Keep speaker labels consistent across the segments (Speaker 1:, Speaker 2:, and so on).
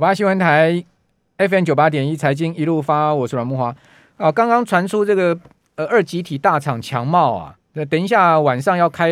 Speaker 1: 八新闻台 FM 九八点一财经一路发，我是阮慕驊啊。刚刚传出这个呃二极体大厂强茂啊，那等一下晚上要开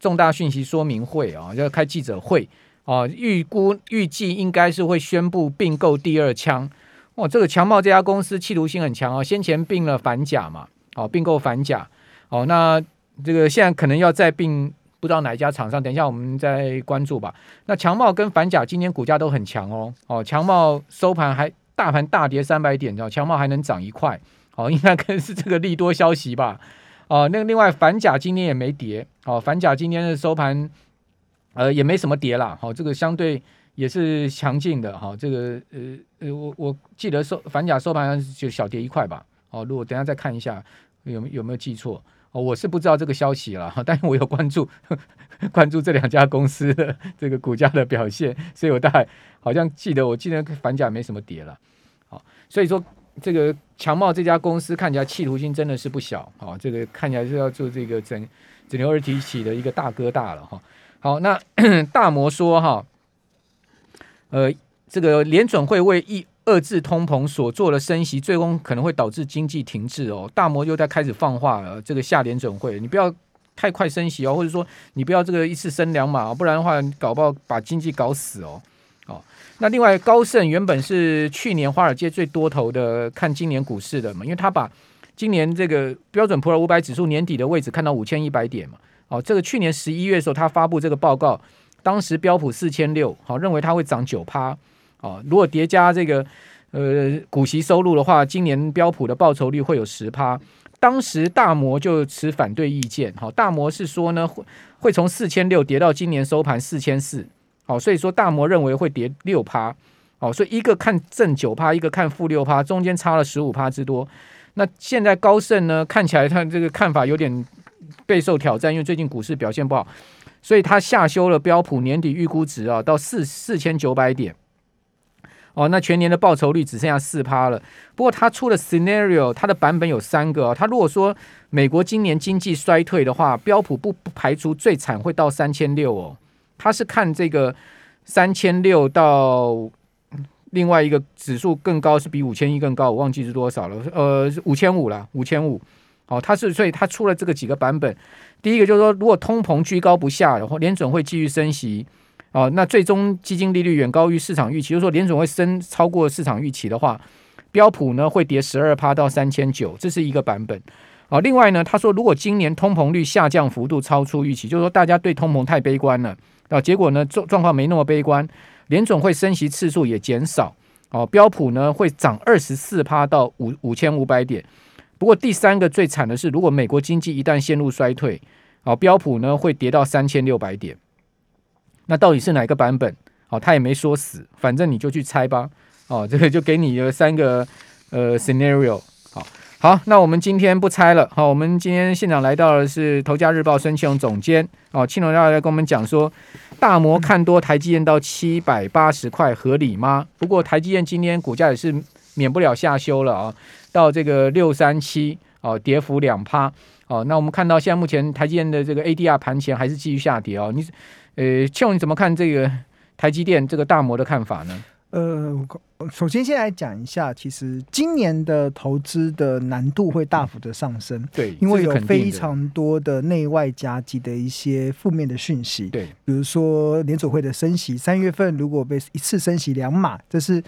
Speaker 1: 重大讯息说明会啊，要开记者会啊，预估预计应该是会宣布并购第二枪。哦，这个强茂这家公司企图心很强哦，先前并了反甲嘛，哦并购反甲，哦那这个现在可能要再并。不知道哪一家厂商，等一下我们再关注吧。那强茂跟反甲今天股价都很强哦，哦，强茂收盘还大盘大跌三百点，知道强茂还能涨一块，哦，应该可能是这个利多消息吧。哦，那另外反甲今天也没跌，哦，反甲今天的收盘呃也没什么跌啦，好、哦，这个相对也是强劲的，哈、哦，这个呃呃我我记得收反甲收盘就小跌一块吧，哦，如果等下再看一下有有没有记错。哦，我是不知道这个消息了，但是我有关注 关注这两家公司的这个股价的表现，所以我大概好像记得，我记得反甲没什么跌了，好，所以说这个强茂这家公司看起来企图心真的是不小，好，这个看起来是要做这个整整流二极体的一个大哥大了哈，好，那 大摩说哈，呃，这个联准会为一。遏制通膨所做的升息，最终可能会导致经济停滞哦。大摩又在开始放话了，这个下联准会，你不要太快升息哦，或者说你不要这个一次升两码，不然的话搞不好把经济搞死哦。哦，那另外高盛原本是去年华尔街最多头的看今年股市的嘛，因为他把今年这个标准普尔五百指数年底的位置看到五千一百点嘛。哦，这个去年十一月的时候他发布这个报告，当时标普四千六，好认为它会涨九趴。哦，如果叠加这个呃股息收入的话，今年标普的报酬率会有十趴。当时大摩就持反对意见，好，大摩是说呢会会从四千六跌到今年收盘四千四，好，所以说大摩认为会跌六趴，好，所以一个看正九趴，一个看负六趴，中间差了十五趴之多。那现在高盛呢看起来他这个看法有点备受挑战，因为最近股市表现不好，所以他下修了标普年底预估值啊到四四千九百点。哦，那全年的报酬率只剩下四趴了。不过他出的 scenario，它的版本有三个。他如果说美国今年经济衰退的话，标普不不排除最惨会到三千六哦。他是看这个三千六到另外一个指数更高，是比五千一更高，我忘记是多少了。呃，五千五了，五千五。哦，他是所以他出了这个几个版本。第一个就是说，如果通膨居高不下，然后联准会继续升息。哦，那最终基金利率远高于市场预期，就是说联总会升超过市场预期的话，标普呢会跌十二趴到三千九，这是一个版本。啊，另外呢，他说如果今年通膨率下降幅度超出预期，就是说大家对通膨太悲观了，啊，结果呢状状况没那么悲观，联总会升息次数也减少，哦，标普呢会涨二十四趴到五五千五百点。不过第三个最惨的是，如果美国经济一旦陷入衰退，啊，标普呢会跌到三千六百点。那到底是哪个版本？哦，他也没说死，反正你就去猜吧。哦，这个就给你了三个呃 scenario。好，好，那我们今天不猜了。好，我们今天现场来到的是《头家日报》孙庆龙总监。哦，庆龙要来跟我们讲说，大摩看多台积电到七百八十块合理吗？不过台积电今天股价也是免不了下修了啊，到这个六三七哦，跌幅两趴。哦，那我们看到现在目前台积电的这个 ADR 盘前还是继续下跌哦，你。呃，庆龙你怎么看这个台积电这个大摩的看法呢？
Speaker 2: 呃，首先先来讲一下，其实今年的投资的难度会大幅的上升，
Speaker 1: 对，
Speaker 2: 因为有非常多的内外夹击的一些负面的讯息，
Speaker 1: 对，
Speaker 2: 比如说联储会的升息，三月份如果被一次升息两码，这是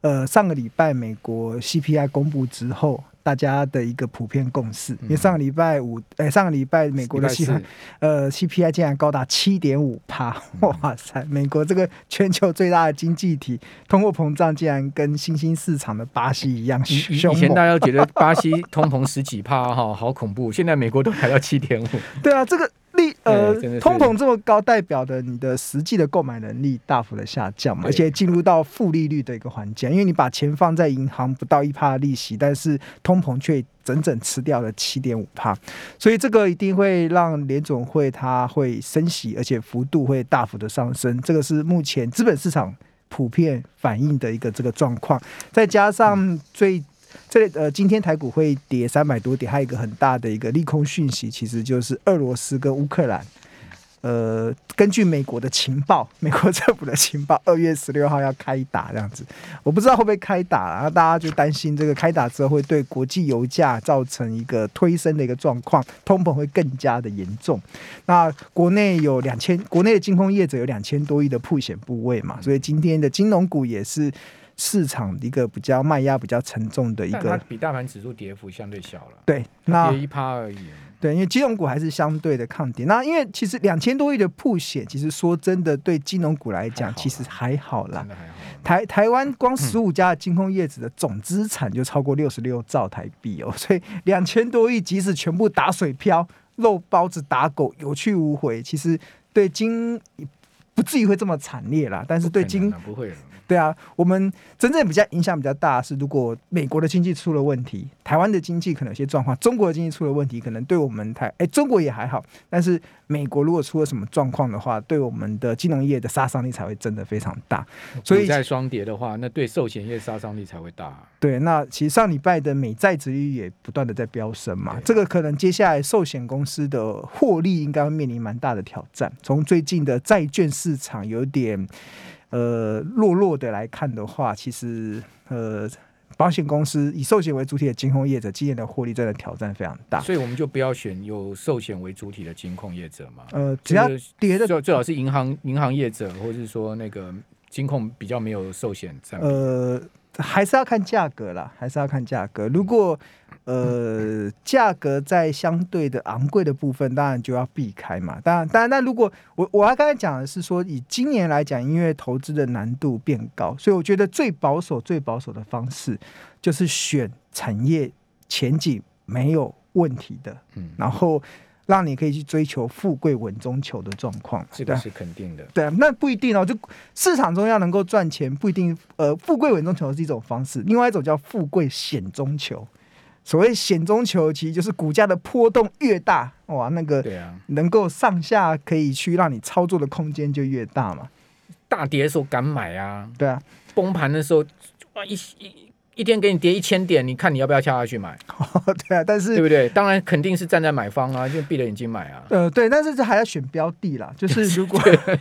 Speaker 2: 呃上个礼拜美国 CPI 公布之后。大家的一个普遍共识，因为上个礼拜五，哎，上个礼拜美国的 CPI，呃，CPI 竟然高达七点五帕，哇塞！美国这个全球最大的经济体，通货膨胀竟然跟新兴市场的巴西一样凶猛。
Speaker 1: 以前大家都觉得巴西通膨十几帕哈，好恐怖，现在美国都来到七点五。
Speaker 2: 对啊，这个。利呃，通膨这么高，代表的你的实际的购买能力大幅的下降嘛，而且进入到负利率的一个环境，因为你把钱放在银行不到一趴的利息，但是通膨却整整吃掉了七点五趴，所以这个一定会让联总会它会升息，而且幅度会大幅的上升，这个是目前资本市场普遍反映的一个这个状况，再加上最。这呃，今天台股会跌三百多点，还有一个很大的一个利空讯息，其实就是俄罗斯跟乌克兰，呃，根据美国的情报，美国政府的情报，二月十六号要开打这样子，我不知道会不会开打，然后大家就担心这个开打之后会对国际油价造成一个推升的一个状况，通膨会更加的严重。那国内有两千，国内的金控业者有两千多亿的曝险部位嘛，所以今天的金融股也是市场一个比较卖压比较沉重的一个，
Speaker 1: 比大盘指数跌幅相对小了，
Speaker 2: 对，那
Speaker 1: 跌一趴而已。
Speaker 2: 对，因为金融股还是相对的抗跌。那因为其实两千多亿的曝险，其实说真的，对金融股来讲，其实还好啦。好台台湾光十五家的金控业子的总资产就超过六十六兆台币哦，所以两千多亿即使全部打水漂、肉包子打狗、有去无回，其实对金不至于会这么惨烈啦。但是对金
Speaker 1: 不会。
Speaker 2: 对啊，我们真正比较影响比较大是，如果美国的经济出了问题，台湾的经济可能有些状况，中国的经济出了问题，可能对我们台哎，中国也还好，但是美国如果出了什么状况的话，对我们的金融业的杀伤力才会真的非常大。所以
Speaker 1: 在双跌的话，那对寿险业杀伤力才会大。
Speaker 2: 对，那其实上礼拜的美债殖利率也不断的在飙升嘛，这个可能接下来寿险公司的获利应该会面临蛮大的挑战。从最近的债券市场有点。呃，弱弱的来看的话，其实呃，保险公司以寿险为主体的金控业者，今年的获利真的挑战非常大。
Speaker 1: 所以我们就不要选有寿险为主体的金控业者嘛。
Speaker 2: 呃，只要跌的
Speaker 1: 最最好是银行银行业者，或者是说那个金控比较没有寿险占比。
Speaker 2: 呃，还是要看价格啦，还是要看价格。如果呃，价格在相对的昂贵的部分，当然就要避开嘛。当然，当然，那如果我我要刚才讲的是说，以今年来讲，因为投资的难度变高，所以我觉得最保守、最保守的方式就是选产业前景没有问题的，嗯，然后让你可以去追求富贵稳中求的状况，
Speaker 1: 这个是肯定的。
Speaker 2: 对啊，那不一定哦。就市场中要能够赚钱，不一定。呃，富贵稳中求是一种方式，另外一种叫富贵险中求。所谓险中求，其实就是股价的波动越大，哇，那个能够上下可以去让你操作的空间就越大嘛。
Speaker 1: 大跌的时候敢买啊？
Speaker 2: 对啊，
Speaker 1: 崩盘的时候，哇一一。一天给你跌一千点，你看你要不要跳下去买？
Speaker 2: 哦，对啊，但是
Speaker 1: 对不对？当然肯定是站在买方啊，就闭着眼睛买啊。
Speaker 2: 呃，对，但是这还要选标的啦，就是如果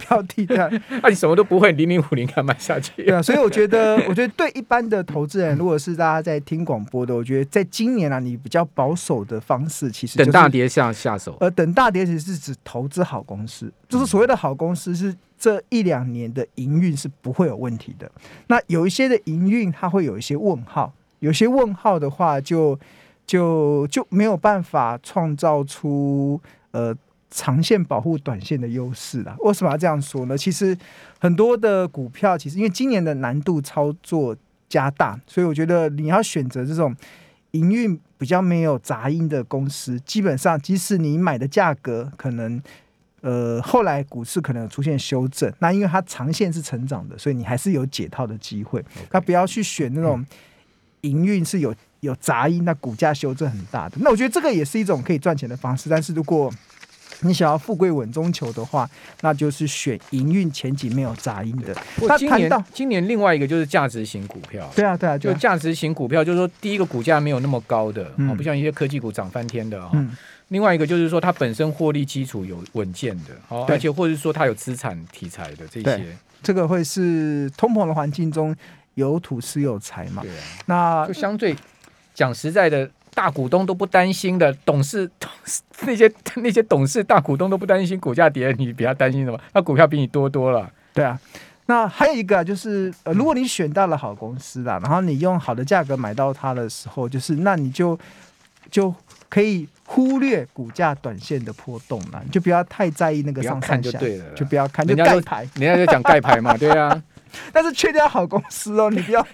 Speaker 2: 标的的，
Speaker 1: 那、啊、你什么都不会，零零五零敢买下去？
Speaker 2: 对啊，所以我觉得，我觉得对一般的投资人，如果是大家在听广播的，我觉得在今年啊，你比较保守的方式，其实、就是、
Speaker 1: 等大跌下下手。
Speaker 2: 呃，等大跌其实是指投资好公司，就是所谓的好公司是。这一两年的营运是不会有问题的。那有一些的营运，它会有一些问号。有些问号的话就，就就没有办法创造出呃长线保护短线的优势了。为什么要这样说呢？其实很多的股票，其实因为今年的难度操作加大，所以我觉得你要选择这种营运比较没有杂音的公司，基本上即使你买的价格可能。呃，后来股市可能出现修正，那因为它长线是成长的，所以你还是有解套的机会。那.不要去选那种营运是有有杂音，那股价修正很大的。那我觉得这个也是一种可以赚钱的方式。但是如果你想要富贵稳中求的话，那就是选营运前景没有杂音的。
Speaker 1: 那谈到今年另外一个就是价值型股票，
Speaker 2: 对啊对啊，就
Speaker 1: 价值型股票，就是说第一个股价没有那么高的，嗯、不像一些科技股涨翻天的啊。嗯另外一个就是说，它本身获利基础有稳健的，哦，而且或者是说它有资产题材的这些，
Speaker 2: 这个会是通膨的环境中有土是有财嘛？对啊，那
Speaker 1: 就相对讲实在的，大股东都不担心的，董事 那些那些董事大股东都不担心股价跌，你比较担心什么？那股票比你多多了，
Speaker 2: 对啊。那还有一个就是，呃，如果你选到了好公司啦，然后你用好的价格买到它的时候，就是那你就就。可以忽略股价短线的波动了，你就不要太在意那个上上下，就对了，就不要看，就盖牌，
Speaker 1: 人家就讲盖牌嘛，对啊。
Speaker 2: 但是确定好公司哦，你不要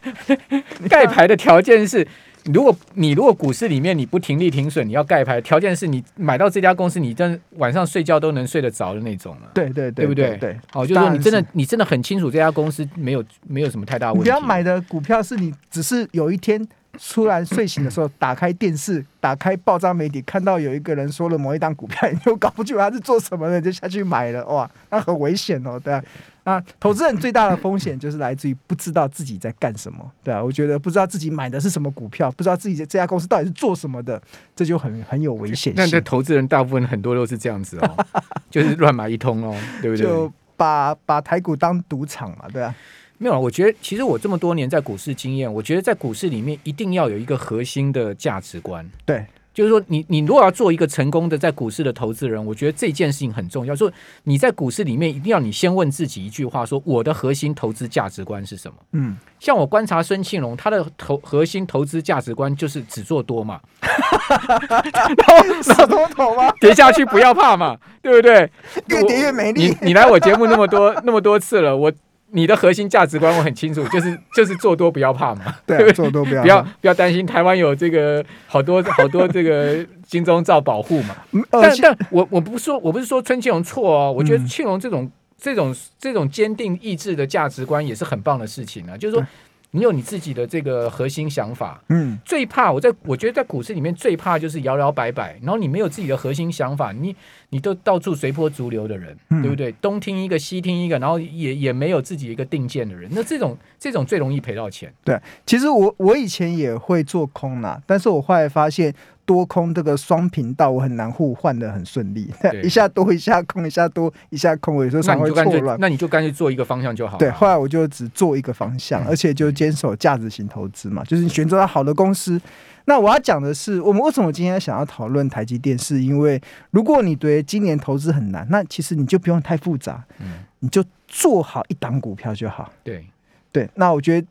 Speaker 1: 盖牌的条件是，如果你如果股市里面你不停利停损，你要盖牌，条件是你买到这家公司，你真晚上睡觉都能睡得着的那种了。
Speaker 2: 对对对，
Speaker 1: 对不对？对，哦，就是说你真的你真的很清楚这家公司没有没有什么太大问题。
Speaker 2: 你不要买的股票是你只是有一天。突然睡醒的时候，打开电视，打开爆炸媒体，看到有一个人说了某一档股票，你就搞不清楚他是做什么的，就下去买了，哇，那很危险哦，对啊。那，投资人最大的风险就是来自于不知道自己在干什么，对啊，我觉得不知道自己买的是什么股票，不知道自己这家公司到底是做什么的，这就很很有危险性。
Speaker 1: 那这投资人大部分很多都是这样子哦，就是乱买一通哦，对不对？
Speaker 2: 就把把台股当赌场嘛，对啊。
Speaker 1: 没有，我觉得其实我这么多年在股市经验，我觉得在股市里面一定要有一个核心的价值观，
Speaker 2: 对。
Speaker 1: 就是说你，你你如果要做一个成功的在股市的投资人，我觉得这件事情很重要。说你在股市里面一定要你先问自己一句话：说我的核心投资价值观是什么？嗯，像我观察孙庆龙，他的投核心投资价值观就是只做多嘛，
Speaker 2: 然后少多头吗？
Speaker 1: 跌下去不要怕嘛，对不对？
Speaker 2: 越跌越美丽。
Speaker 1: 你你来我节目那么多那么多次了，我。你的核心价值观我很清楚，就是就是做多不要怕嘛，
Speaker 2: 对，
Speaker 1: 对，
Speaker 2: 做多不要。
Speaker 1: 不要不要担心，台湾有这个好多好多这个金钟罩保护嘛。但但我我不说我不是说春庆龙错哦，我觉得庆龙这种这种这种坚定意志的价值观也是很棒的事情啊，就是说。你有你自己的这个核心想法，嗯，最怕我在我觉得在股市里面最怕就是摇摇摆摆，然后你没有自己的核心想法，你你都到处随波逐流的人，嗯、对不对？东听一个西听一个，然后也也没有自己一个定见的人，那这种这种最容易赔到钱。
Speaker 2: 对，其实我我以前也会做空啦，但是我后来发现。多空这个双频道，我很难互换的很顺利，一下多一下空，一下多一下空，我有时候常会错乱。
Speaker 1: 那你就干脆做一个方向就好。
Speaker 2: 对，后来我就只做一个方向，而且就坚守价值型投资嘛，就是你选择了好的公司。那我要讲的是，我们为什么今天想要讨论台积电，是因为如果你对今年投资很难，那其实你就不用太复杂，嗯，你就做好一档股票就好。
Speaker 1: 对
Speaker 2: 对，那我觉得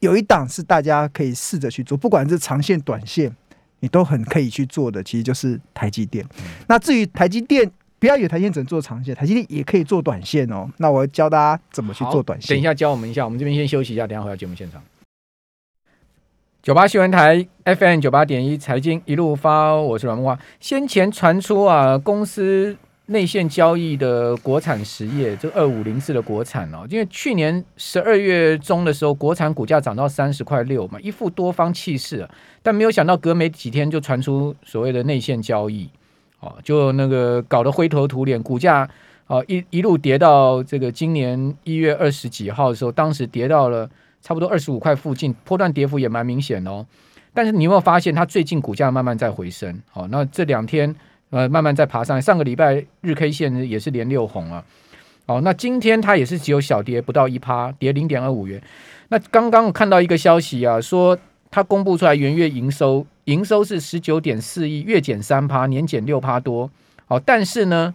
Speaker 2: 有一档是大家可以试着去做，不管是长线、短线。你都很可以去做的，其实就是台积电。嗯、那至于台积电，不要以为台积电只能做长线，台积电也可以做短线哦。那我教大家怎么去做短线。
Speaker 1: 等一下教我们一下，我们这边先休息一下，等一下回到节目现场。九八新闻台 FM 九八点一财经一路发，我是阮木华。先前传出啊，公司。内线交易的国产实业，这二五零四的国产哦，因为去年十二月中的时候，国产股价涨到三十块六嘛，一副多方气势，但没有想到隔没几天就传出所谓的内线交易，哦，就那个搞得灰头土脸，股价哦一一路跌到这个今年一月二十几号的时候，当时跌到了差不多二十五块附近，波段跌幅也蛮明显哦。但是你有没有发现，它最近股价慢慢在回升？好，那这两天。呃，慢慢再爬上来。上个礼拜日 K 线也是连六红啊。哦，那今天它也是只有小跌，不到一趴，跌零点二五元。那刚刚我看到一个消息啊，说它公布出来元月营收，营收是十九点四亿，月减三趴，年减六趴多。哦，但是呢，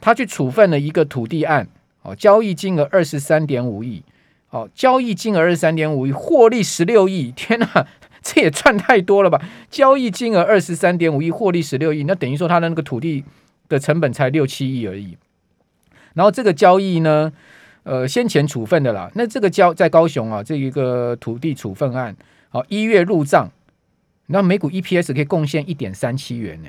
Speaker 1: 他去处分了一个土地案，哦，交易金额二十三点五亿，哦，交易金额二十三点五亿，获利十六亿，天哪！这也赚太多了吧？交易金额二十三点五亿，获利十六亿，那等于说他的那个土地的成本才六七亿而已。然后这个交易呢，呃，先前处分的啦。那这个交在高雄啊，这一个土地处分案，好，一月入账，那每股 EPS 可以贡献一点三七元呢。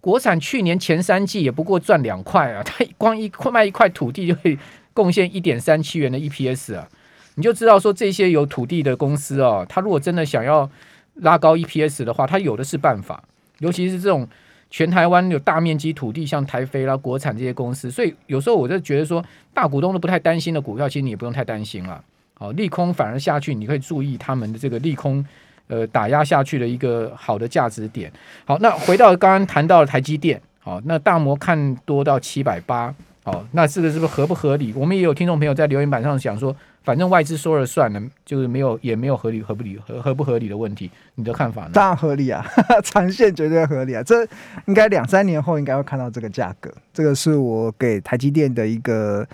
Speaker 1: 国产去年前三季也不过赚两块啊，他光一块卖一块土地就可以贡献一点三七元的 EPS 啊，你就知道说这些有土地的公司哦，他如果真的想要拉高 EPS 的话，他有的是办法，尤其是这种全台湾有大面积土地，像台飞啦、国产这些公司，所以有时候我就觉得说，大股东都不太担心的股票，其实你也不用太担心了。好，利空反而下去，你可以注意他们的这个利空，呃，打压下去的一个好的价值点。好，那回到刚刚谈到的台积电，好，那大摩看多到七百八，好，那这个是不是合不合理？我们也有听众朋友在留言板上讲说。反正外资说了算了，就是没有也没有合理合不理合合不合理的问题，你的看法呢？
Speaker 2: 当然合理啊，长线绝对合理啊，这应该两三年后应该会看到这个价格，这个是我给台积电的一个。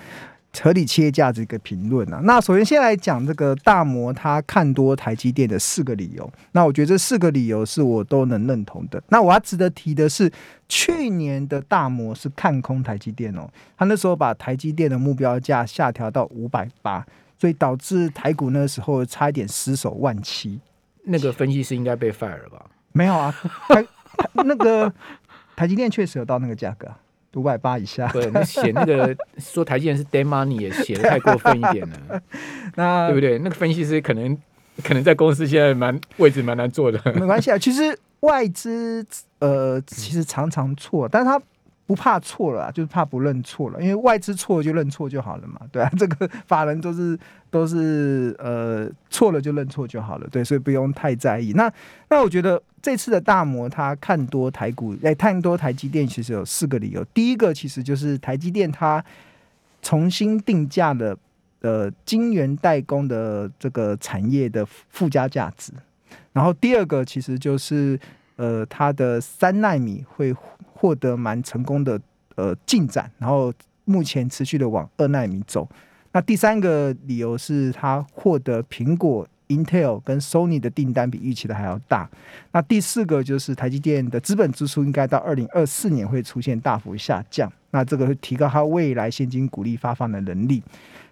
Speaker 2: 合理企业价值一个评论啊，那首先先来讲这个大摩他看多台积电的四个理由，那我觉得这四个理由是我都能认同的。那我要值得提的是，去年的大摩是看空台积电哦，他那时候把台积电的目标价下调到五百八，所以导致台股那个时候差一点失守万七。
Speaker 1: 那个分析师应该被 fire 了吧？
Speaker 2: 没有啊，台那个台积电确实有到那个价格。五百八以下，
Speaker 1: 对，你写那个说台积电是 dead money 也写的太过分一点了，那对不对？那个分析师可能可能在公司现在蛮位置蛮难做的。
Speaker 2: 没关系啊，其实外资呃，其实常常错，但是他。不怕错了，就是怕不认错了。因为外资错就认错就好了嘛，对啊，这个法人都是都是呃错了就认错就好了，对，所以不用太在意。那那我觉得这次的大摩他看多台股，来看多台积电，其实有四个理由。第一个其实就是台积电它重新定价的呃晶圆代工的这个产业的附加价值。然后第二个其实就是呃它的三纳米会。获得蛮成功的呃进展，然后目前持续的往二纳米走。那第三个理由是它获得苹果、Intel 跟 Sony 的订单比预期的还要大。那第四个就是台积电的资本支出应该到二零二四年会出现大幅下降，那这个会提高它未来现金股利发放的能力。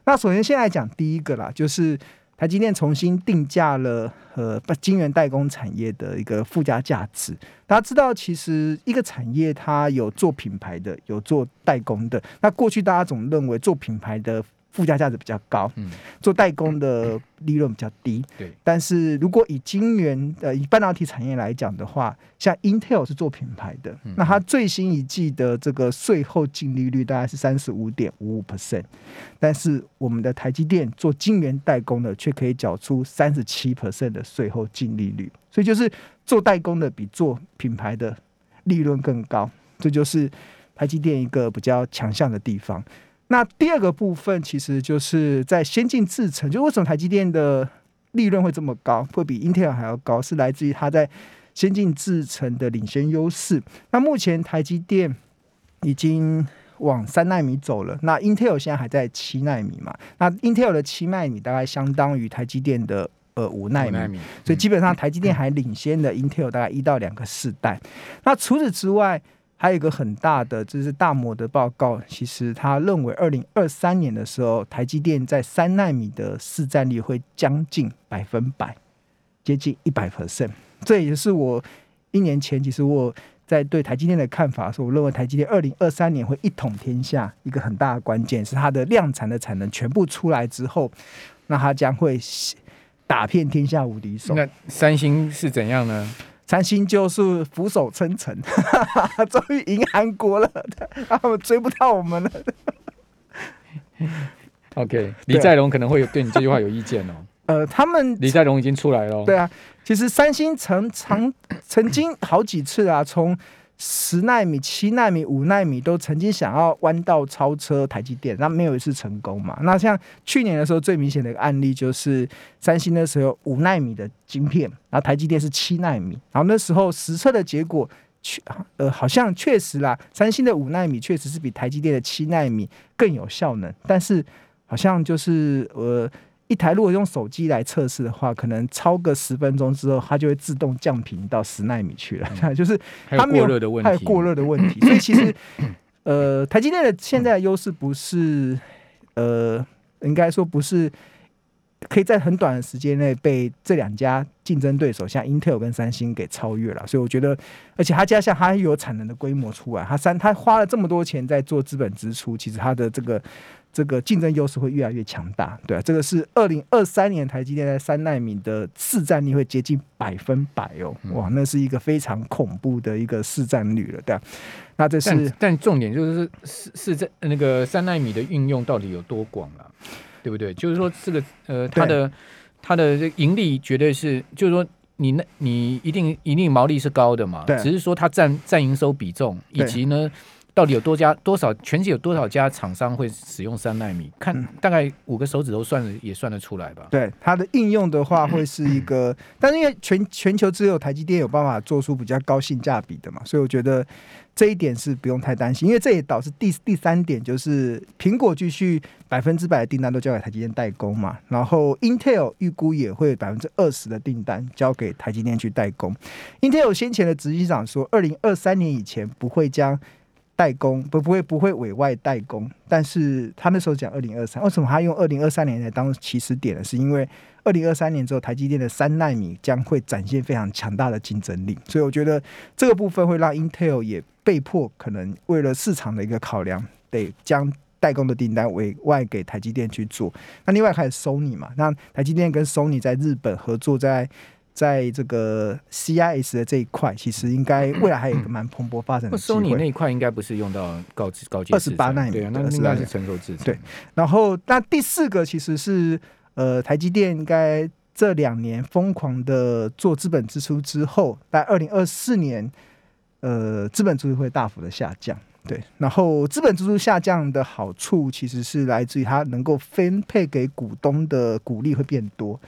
Speaker 2: 那首先先来讲第一个啦，就是。台积电重新定价了呃，晶圆代工产业的一个附加价值。大家知道，其实一个产业它有做品牌的，有做代工的。那过去大家总认为做品牌的。附加价值比较高，嗯，做代工的利润比较低，对。但是如果以晶圆呃以半导体产业来讲的话，像 Intel 是做品牌的，那它最新一季的这个税后净利率大概是三十五点五五 percent，但是我们的台积电做晶圆代工的却可以缴出三十七 percent 的税后净利率，所以就是做代工的比做品牌的利润更高，这就是台积电一个比较强项的地方。那第二个部分其实就是在先进制程，就为什么台积电的利润会这么高，会比 Intel 还要高，是来自于它在先进制程的领先优势。那目前台积电已经往三纳米走了，那 Intel 现在还在七纳米嘛？那 Intel 的七纳米大概相当于台积电的呃五纳米，所以基本上台积电还领先的 Intel 大概一到两个世代。那除此之外，还有一个很大的，就是大摩的报告，其实他认为二零二三年的时候，台积电在三纳米的市占率会将近百分百，接近一百 percent。这也是我一年前其实我在对台积电的看法，说我认为台积电二零二三年会一统天下，一个很大的关键是它的量产的产能全部出来之后，那它将会打遍天下无敌手。
Speaker 1: 那三星是怎样呢？
Speaker 2: 三星就是俯首称臣，终于赢韩国了，他们追不到我们了。
Speaker 1: OK，李在龙可能会有对你这句话有意见哦。
Speaker 2: 呃，他们
Speaker 1: 李在龙已经出来了。
Speaker 2: 对啊，其实三星曾曾曾经好几次啊，从十纳米、七纳米、五纳米都曾经想要弯道超车台积电，那没有一次成功嘛。那像去年的时候，最明显的一个案例就是三星那时候五纳米的晶片，然后台积电是七纳米，然后那时候实测的结果确呃好像确实啦，三星的五纳米确实是比台积电的七纳米更有效能，但是好像就是呃。一台如果用手机来测试的话，可能超个十分钟之后，它就会自动降频到十纳米去了。嗯、就是它没有，
Speaker 1: 热的问题，
Speaker 2: 还有过热的问题。所以其实，呃，台积电的现在的优势不是，呃，应该说不是可以在很短的时间内被这两家竞争对手，像 Intel 跟三星给超越了。所以我觉得，而且它加上它有产能的规模出来，它三它花了这么多钱在做资本支出，其实它的这个。这个竞争优势会越来越强大，对啊，这个是二零二三年台积电在三纳米的市占率会接近百分百哦，哇，那是一个非常恐怖的一个市占率了，对啊。那这是
Speaker 1: 但，但重点就是是是在那个三纳米的运用到底有多广啊，对不对？就是说这个呃，它的它的盈利绝对是，就是说你那你一定一定毛利是高的嘛，对，只是说它占占营收比重以及呢。到底有多家多少？全球有多少家厂商会使用三纳米？看大概五个手指头算也算得出来吧。
Speaker 2: 对它的应用的话，会是一个，但是因为全全球只有台积电有办法做出比较高性价比的嘛，所以我觉得这一点是不用太担心。因为这也导致第第三点就是苹果继续百分之百的订单都交给台积电代工嘛，然后 Intel 预估也会百分之二十的订单交给台积电去代工。Intel 先前的执行长说，二零二三年以前不会将代工不不会不会委外代工，但是他那时候讲二零二三，为什么他用二零二三年来当起始点呢？是因为二零二三年之后，台积电的三纳米将会展现非常强大的竞争力，所以我觉得这个部分会让 Intel 也被迫可能为了市场的一个考量，得将代工的订单委外给台积电去做。那另外还有 Sony 嘛，那台积电跟 Sony 在日本合作在。在这个 CIS 的这一块，其实应该未来还有一个蛮蓬勃发展的机会。
Speaker 1: 索尼那一块应该不是用到高高阶
Speaker 2: 二十八纳米，
Speaker 1: 对啊，那应该是成熟制程。
Speaker 2: 对，然后那第四个其实是呃，台积电应该这两年疯狂的做资本支出之后，在二零二四年，呃，资本支出会大幅的下降。对，然后资本支出下降的好处，其实是来自于它能够分配给股东的股利会变多。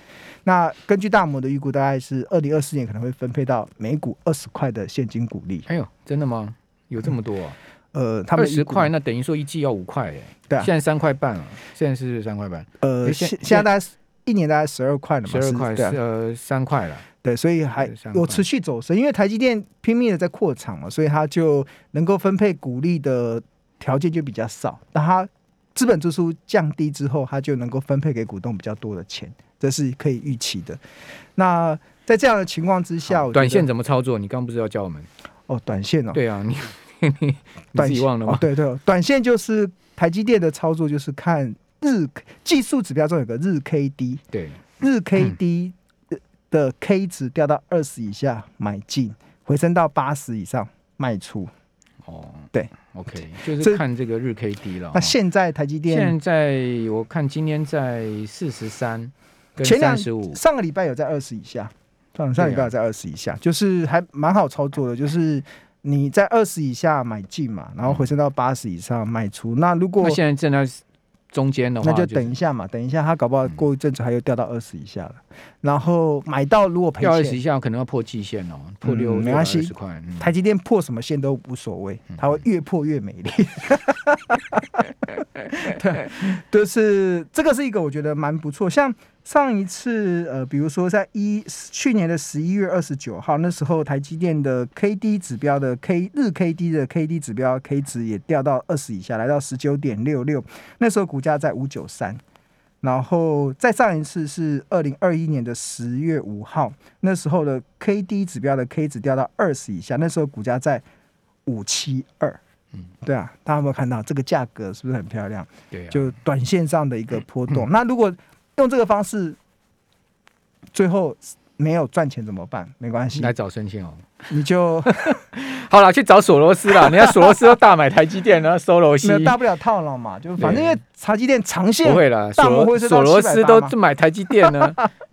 Speaker 2: 那根据大摩的预估，大概是二零二四年可能会分配到每股二十块的现金股利。
Speaker 1: 哎呦，真的吗？有这么多啊？
Speaker 2: 呃，他们
Speaker 1: 二十块，那等于说一季要五块哎。对啊，现在三块半了，现在是三块半。
Speaker 2: 呃，现现在大概一年大概十二块了嘛，
Speaker 1: 十二块，呃，三块了。
Speaker 2: 对，所以还有持续走升，因为台积电拼命的在扩厂嘛，所以它就能够分配股利的条件就比较少。那它资本支出降低之后，它就能够分配给股东比较多的钱，这是可以预期的。那在这样的情况之下，
Speaker 1: 短线怎么操作？你刚刚不是要教我们？
Speaker 2: 哦，短线哦，
Speaker 1: 对啊，你 你短线忘了吗？
Speaker 2: 哦、对对，短线就是台积电的操作，就是看日技术指标中有个日 K D，
Speaker 1: 对，
Speaker 2: 日 K D、嗯。的 K 值掉到二十以下买进，回升到八十以上卖出。
Speaker 1: 哦，
Speaker 2: 对
Speaker 1: ，OK，就是看这个日 K D 了。
Speaker 2: 那现在台积电
Speaker 1: 现在我看今天在四十三跟三十五，
Speaker 2: 上个礼拜有在二十以下，上上礼拜有在二十以下，啊、就是还蛮好操作的，就是你在二十以下买进嘛，然后回升到八十以上卖出。嗯、那如果
Speaker 1: 那现在正在。中间的话，
Speaker 2: 那就等一下嘛，等一下，它搞不好过一阵子，还又掉到二十以下了。然后买到如果赔掉，
Speaker 1: 二十以下可能要破季线哦，破六
Speaker 2: 没关系，台积电破什么线都无所谓，它会越破越美丽。对，就是这个是一个我觉得蛮不错，像。上一次，呃，比如说在一去年的十一月二十九号，那时候台积电的 K D 指标的 K 日 K D 的 K D 指标 K 值也掉到二十以下，来到十九点六六，那时候股价在五九三。然后再上一次是二零二一年的十月五号，那时候的 K D 指标的 K 值掉到二十以下，那时候股价在五七二。嗯，对啊，大家有没有看到这个价格是不是很漂亮？
Speaker 1: 对啊，
Speaker 2: 就短线上的一个波动。那如果用这个方式，最后没有赚钱怎么办？没关系，
Speaker 1: 来找孙兴哦，
Speaker 2: 你就
Speaker 1: 好了，去找索罗斯了。人家索罗斯都大买台积电，然后收罗西，
Speaker 2: 大不了套牢嘛。就反正因为台积电长线
Speaker 1: 不会了，索罗索罗斯都买台积电呢。